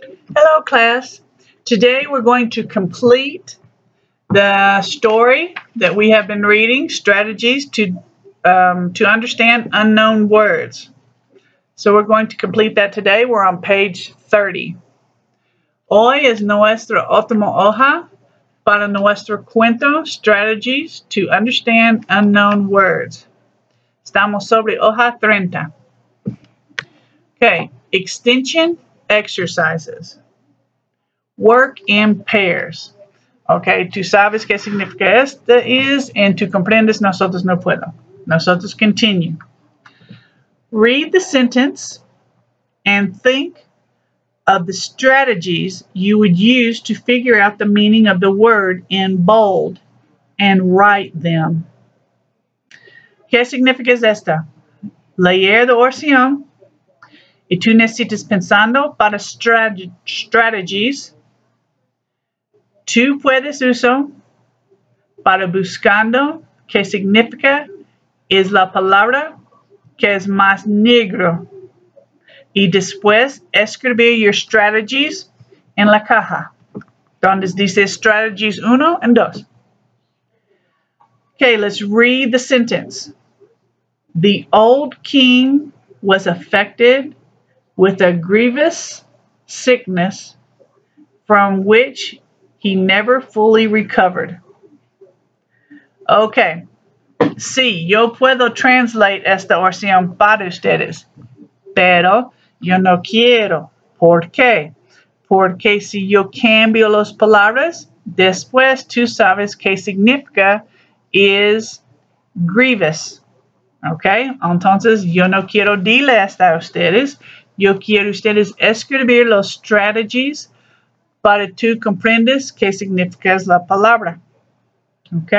Hello, class. Today we're going to complete the story that we have been reading, Strategies to, um, to Understand Unknown Words. So we're going to complete that today. We're on page 30. Hoy es nuestra última hoja para nuestro cuento, Strategies to Understand Unknown Words. Estamos sobre hoja 30. Okay, extension exercises. Work in pairs. Okay, tú sabes qué significa esto is, and tú comprendes nosotros no puedo. Nosotros continue. Read the sentence and think of the strategies you would use to figure out the meaning of the word in bold and write them. ¿Qué significa esta? Leer la oración y tú necesitas pensando para strat strategies. Tú puedes usar para buscando qué significa es la palabra que es más negro. Y después escribir your strategies en la caja, donde dice strategies 1 and 2. Okay, let's read the sentence. The old king was affected with a grievous sickness from which he never fully recovered. Okay, sí, yo puedo translate esta oración para ustedes, pero yo no quiero. ¿Por qué? Porque si yo cambio las palabras, después tú sabes qué significa is grievous. Okay, Entonces yo no quiero hasta a ustedes. Yo quiero ustedes escribir los strategies para tú comprendes qué significa la palabra. ¿Ok?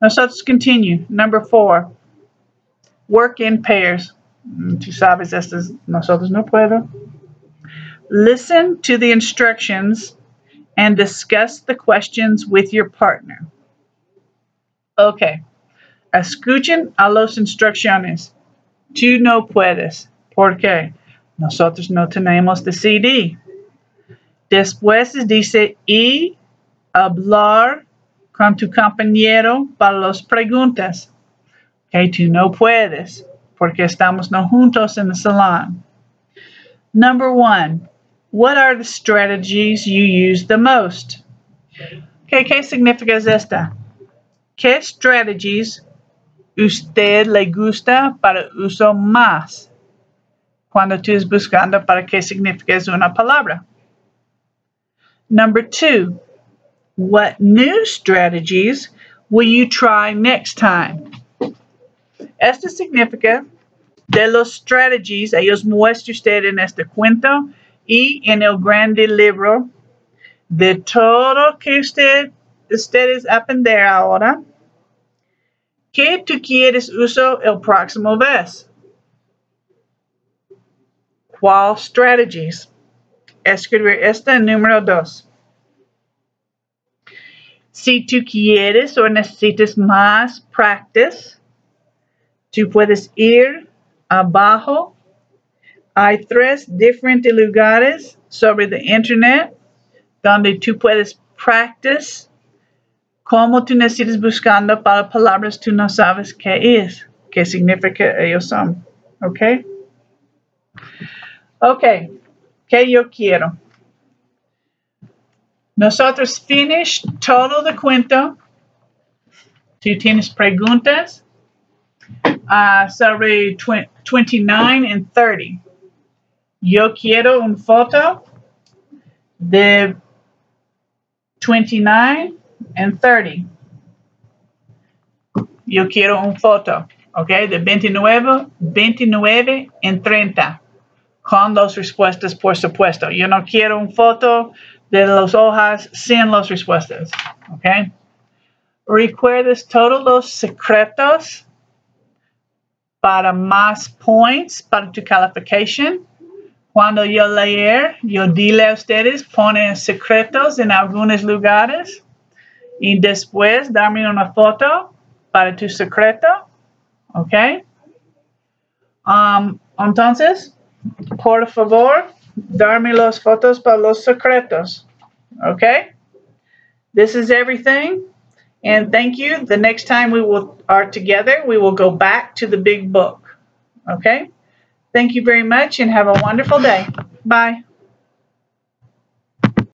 Nosotros continue. Number four. Work in pairs. Mm, tú sabes, estas nosotros no puedo. Listen to the instructions and discuss the questions with your partner. Okay. Escuchen a las instrucciones. Tú no puedes. ¿Por qué? Nosotros no tenemos de CD. Después dice y hablar con tu compañero para las preguntas. Que tú no puedes porque estamos no juntos en el salón. Number one, what are the strategies you use the most? Okay, ¿Qué significa esta? ¿Qué strategies usted le gusta para uso más? Cuando tú estás buscando para qué significa una palabra. Number two, what new strategies will you try next time? Esto significa de los strategies, ellos muestran usted en este cuento y en el grande libro de todo que usted, ustedes aprender ahora. ¿Qué tú quieres usar el próximo vez? ¿Cuál strategies? Escribir este número 2. Si tú quieres o necesitas más practice, tú puedes ir abajo. Hay tres diferentes lugares sobre el internet donde tú puedes practice cómo tú necesitas buscando para palabras tú no sabes qué es, qué significa ellos son. ¿Ok? Ok, ¿qué yo quiero? Nosotros finish todo el cuento. Tú tienes preguntas uh, sobre 29 and 30. Yo quiero una foto de 29 and 30. Yo quiero una foto, ¿ok? De 29, 29 en 30. Con las respuestas, por supuesto. Yo no quiero una foto de las hojas sin las respuestas. ¿Ok? Recuerdes todos los secretos para más points para tu calificación. Cuando yo leer, yo dile a ustedes, ponen secretos en algunos lugares y después dame una foto para tu secreto. ¿Ok? Um, entonces, por favor, darme las fotos para los secretos. Okay? This is everything. And thank you. The next time we will are together, we will go back to the big book. Okay? Thank you very much and have a wonderful day. Bye.